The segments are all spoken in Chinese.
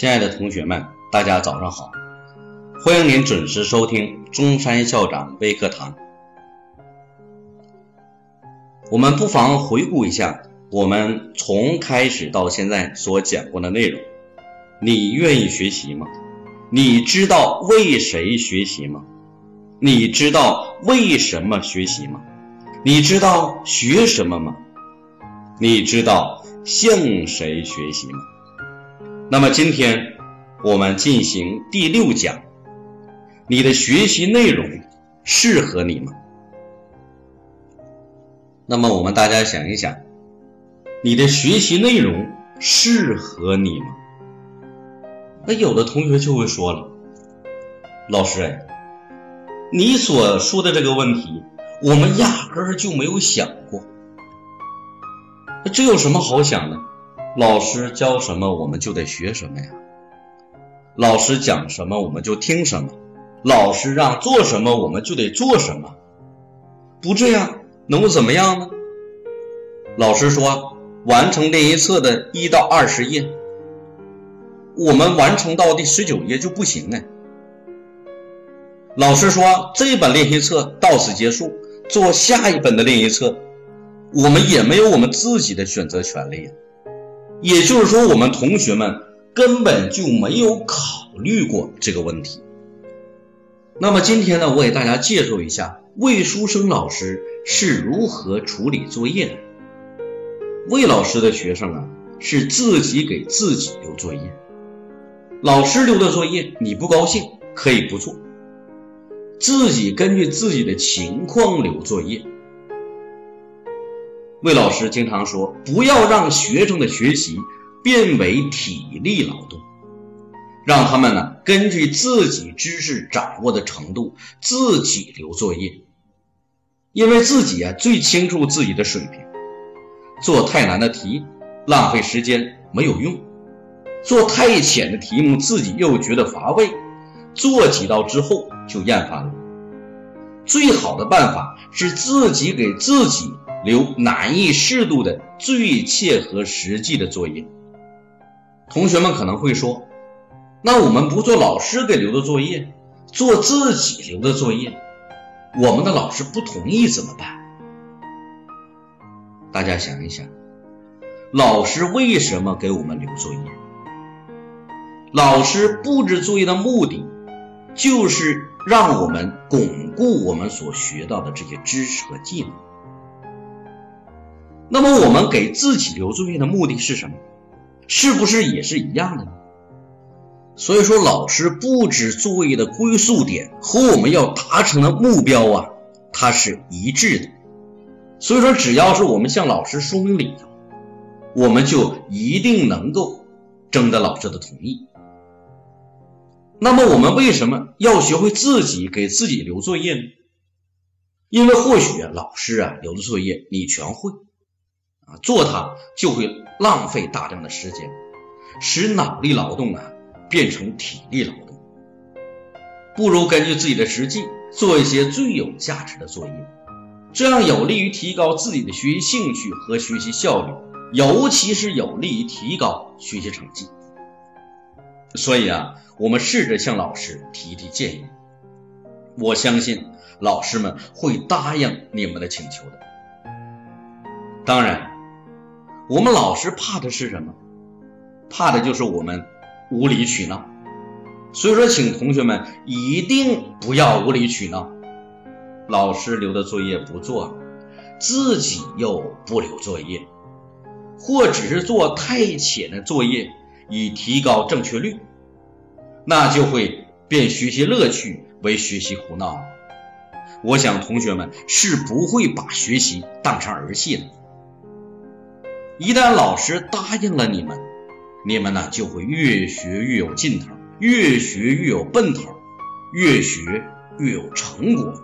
亲爱的同学们，大家早上好！欢迎您准时收听中山校长微课堂。我们不妨回顾一下我们从开始到现在所讲过的内容。你愿意学习吗？你知道为谁学习吗？你知道为什么学习吗？你知道学什么吗？你知道向谁学习吗？那么今天我们进行第六讲，你的学习内容适合你吗？那么我们大家想一想，你的学习内容适合你吗？那有的同学就会说了，老师哎，你所说的这个问题，我们压根儿就没有想过，这有什么好想的？老师教什么我们就得学什么呀，老师讲什么我们就听什么，老师让做什么我们就得做什么，不这样能够怎么样呢？老师说完成练习册的一到二十页，我们完成到第十九页就不行呢。老师说这本练习册到此结束，做下一本的练习册，我们也没有我们自己的选择权利。也就是说，我们同学们根本就没有考虑过这个问题。那么今天呢，我给大家介绍一下魏书生老师是如何处理作业的。魏老师的学生啊，是自己给自己留作业。老师留的作业你不高兴可以不做，自己根据自己的情况留作业。魏老师经常说：“不要让学生的学习变为体力劳动，让他们呢根据自己知识掌握的程度自己留作业，因为自己啊最清楚自己的水平。做太难的题浪费时间没有用，做太浅的题目自己又觉得乏味，做几道之后就厌烦了。最好的办法是自己给自己。”留难易适度的最切合实际的作业。同学们可能会说，那我们不做老师给留的作业，做自己留的作业，我们的老师不同意怎么办？大家想一想，老师为什么给我们留作业？老师布置作业的目的，就是让我们巩固我们所学到的这些知识和技能。那么我们给自己留作业的目的是什么？是不是也是一样的呢？所以说，老师布置作业的归宿点和我们要达成的目标啊，它是一致的。所以说，只要是我们向老师说明理由，我们就一定能够征得老师的同意。那么，我们为什么要学会自己给自己留作业呢？因为或许啊老师啊留的作业你全会。啊做它就会浪费大量的时间，使脑力劳动啊变成体力劳动。不如根据自己的实际做一些最有价值的作业，这样有利于提高自己的学习兴趣和学习效率，尤其是有利于提高学习成绩。所以啊，我们试着向老师提提建议，我相信老师们会答应你们的请求的。当然。我们老师怕的是什么？怕的就是我们无理取闹。所以说，请同学们一定不要无理取闹。老师留的作业不做，自己又不留作业，或只是做太浅的作业以提高正确率，那就会变学习乐趣为学习胡闹。我想同学们是不会把学习当成儿戏的。一旦老师答应了你们，你们呢就会越学越有劲头，越学越有奔头，越学越有成果，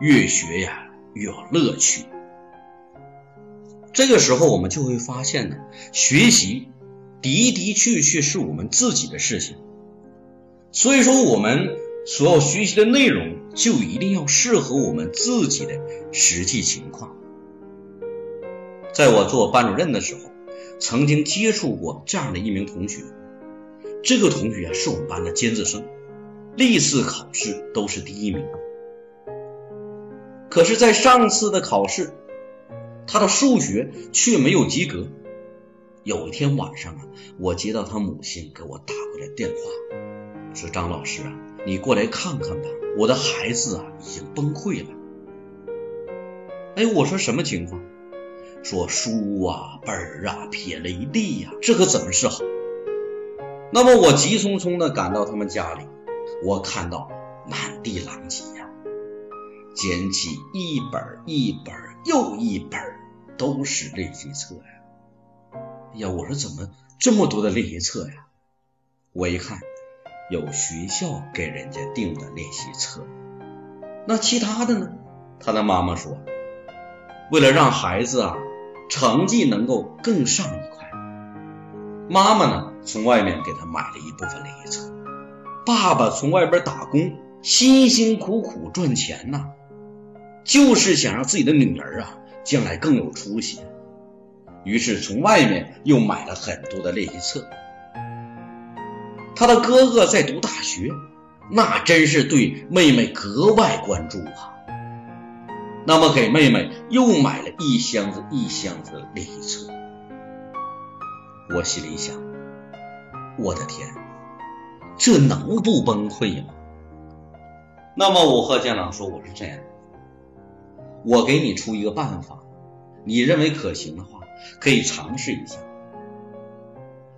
越学呀越有乐趣。这个时候我们就会发现呢，学习的的确确是我们自己的事情，所以说我们所要学习的内容就一定要适合我们自己的实际情况。在我做班主任的时候，曾经接触过这样的一名同学，这个同学啊是我们班的尖子生，历次考试都是第一名。可是，在上次的考试，他的数学却没有及格。有一天晚上啊，我接到他母亲给我打过来电话，说：“张老师啊，你过来看看吧，我的孩子啊已经崩溃了。”哎，我说什么情况？说书啊本儿啊撇了一地呀，这可怎么是好？那么我急匆匆的赶到他们家里，我看到满地狼藉呀。捡起一本一本又一本，都是练习册呀！哎呀，我说怎么这么多的练习册呀？我一看，有学校给人家订的练习册，那其他的呢？他的妈妈说，为了让孩子啊成绩能够更上一块，妈妈呢从外面给他买了一部分练习册，爸爸从外边打工，辛辛苦苦赚钱呐。就是想让自己的女儿啊将来更有出息，于是从外面又买了很多的练习册。他的哥哥在读大学，那真是对妹妹格外关注啊。那么给妹妹又买了一箱子一箱子的练习册。我心里想，我的天，这能不崩溃吗？那么我和家长说，我是这样。我给你出一个办法，你认为可行的话，可以尝试一下。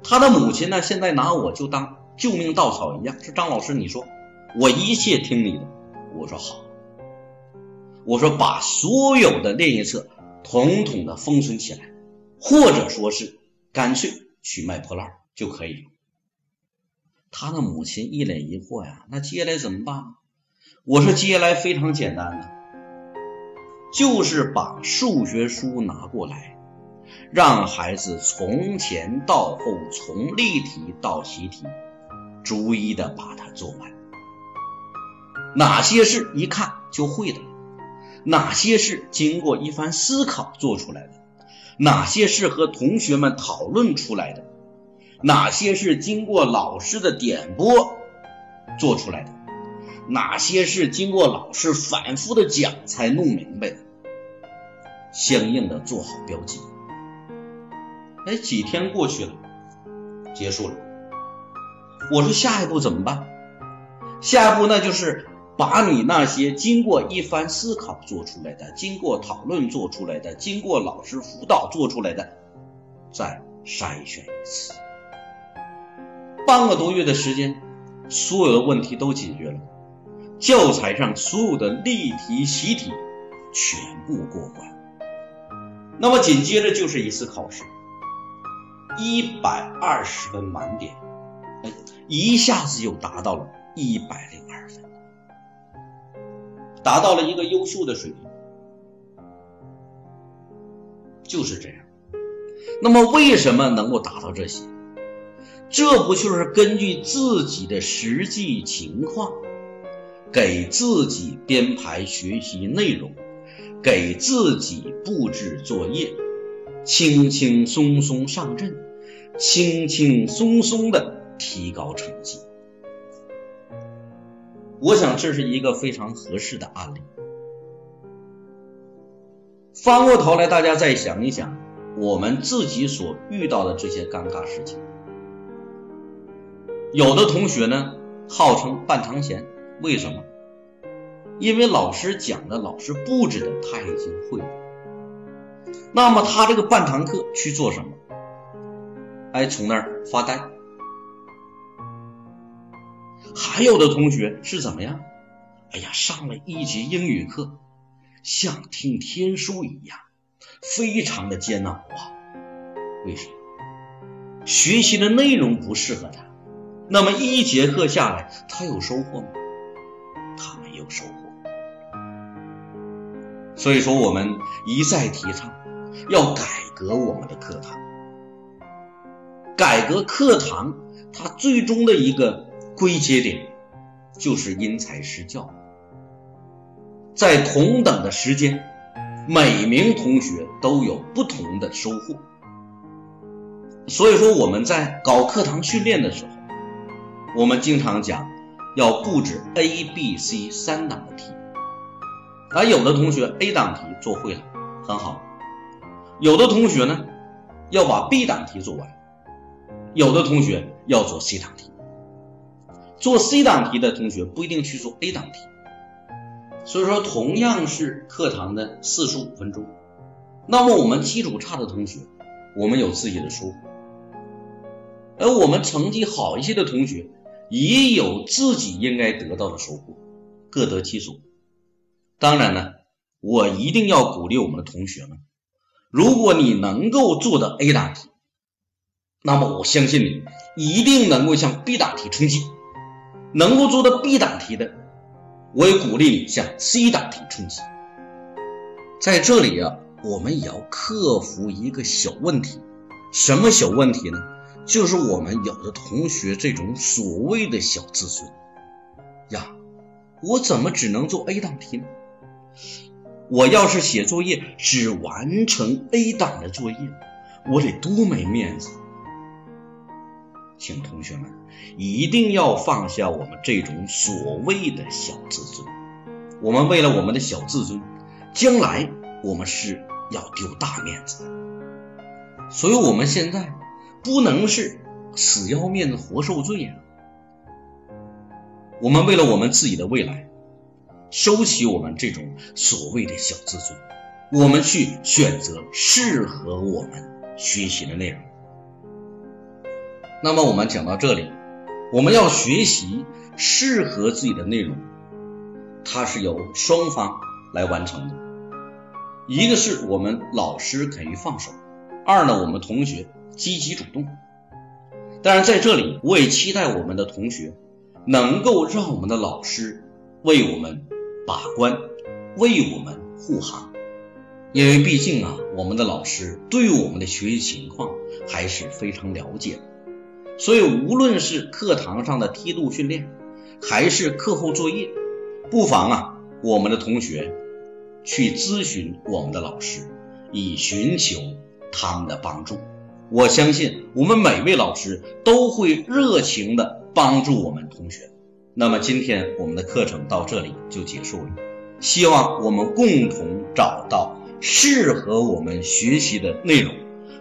他的母亲呢，现在拿我就当救命稻草一样，说张老师，你说我一切听你的。我说好，我说把所有的练习册统统的封存起来，或者说是干脆去卖破烂就可以了。他的母亲一脸疑惑呀，那接下来怎么办？我说接下来非常简单的。就是把数学书拿过来，让孩子从前到后，从例题到习题，逐一的把它做完。哪些是一看就会的？哪些是经过一番思考做出来的？哪些是和同学们讨论出来的？哪些是经过老师的点拨做出来的？哪些是经过老师反复的讲才弄明白的？相应的做好标记。哎，几天过去了，结束了。我说下一步怎么办？下一步那就是把你那些经过一番思考做出来的、经过讨论做出来的、经过老师辅导做出来的，再筛选一次。半个多月的时间，所有的问题都解决了，教材上所有的例题、习题全部过关。那么紧接着就是一次考试，一百二十分满点，一下子就达到了一百零二分，达到了一个优秀的水平，就是这样。那么为什么能够达到这些？这不就是根据自己的实际情况，给自己编排学习内容？给自己布置作业，轻轻松松上阵，轻轻松松的提高成绩。我想这是一个非常合适的案例。翻过头来，大家再想一想，我们自己所遇到的这些尴尬事情。有的同学呢，号称半堂闲，为什么？因为老师讲的、老师布置的，他已经会了。那么他这个半堂课去做什么？哎，从那儿发呆。还有的同学是怎么样？哎呀，上了一节英语课，像听天书一样，非常的煎熬啊。为什么？学习的内容不适合他。那么一节课下来，他有收获吗？他没有收获。所以说，我们一再提倡要改革我们的课堂。改革课堂，它最终的一个归结点就是因材施教，在同等的时间，每名同学都有不同的收获。所以说，我们在搞课堂训练的时候，我们经常讲要布置 A、B、C 三档的题，而有的同学 A 档题做会了，很好；有的同学呢要把 B 档题做完，有的同学要做 C 档题。做 C 档题的同学不一定去做 A 档题，所以说同样是课堂的四十五分钟，那么我们基础差的同学，我们有自己的收获，而我们成绩好一些的同学也有自己应该得到的收获，各得其所。当然呢，我一定要鼓励我们的同学们，如果你能够做的 A 档题，那么我相信你一定能够向 B 档题冲击。能够做到 B 档题的，我也鼓励你向 C 档题冲击。在这里啊，我们也要克服一个小问题，什么小问题呢？就是我们有的同学这种所谓的小自尊呀，我怎么只能做 A 档题呢？我要是写作业只完成 A 档的作业，我得多没面子。请同学们一定要放下我们这种所谓的小自尊。我们为了我们的小自尊，将来我们是要丢大面子的。所以，我们现在不能是死要面子活受罪呀。我们为了我们自己的未来，收起我们这种所谓的小自尊，我们去选择适合我们学习的内容。那么我们讲到这里，我们要学习适合自己的内容，它是由双方来完成的。一个是我们老师肯于放手，二呢我们同学积极主动。当然在这里，我也期待我们的同学能够让我们的老师为我们把关，为我们护航，因为毕竟啊，我们的老师对我们的学习情况还是非常了解的。所以，无论是课堂上的梯度训练，还是课后作业，不妨啊，我们的同学去咨询我们的老师，以寻求他们的帮助。我相信，我们每位老师都会热情的帮助我们同学。那么，今天我们的课程到这里就结束了。希望我们共同找到适合我们学习的内容，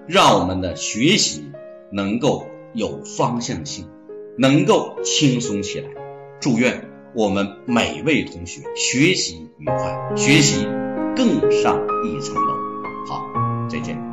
让我们的学习能够。有方向性，能够轻松起来。祝愿我们每位同学学习愉快，学习更上一层楼。好，再见。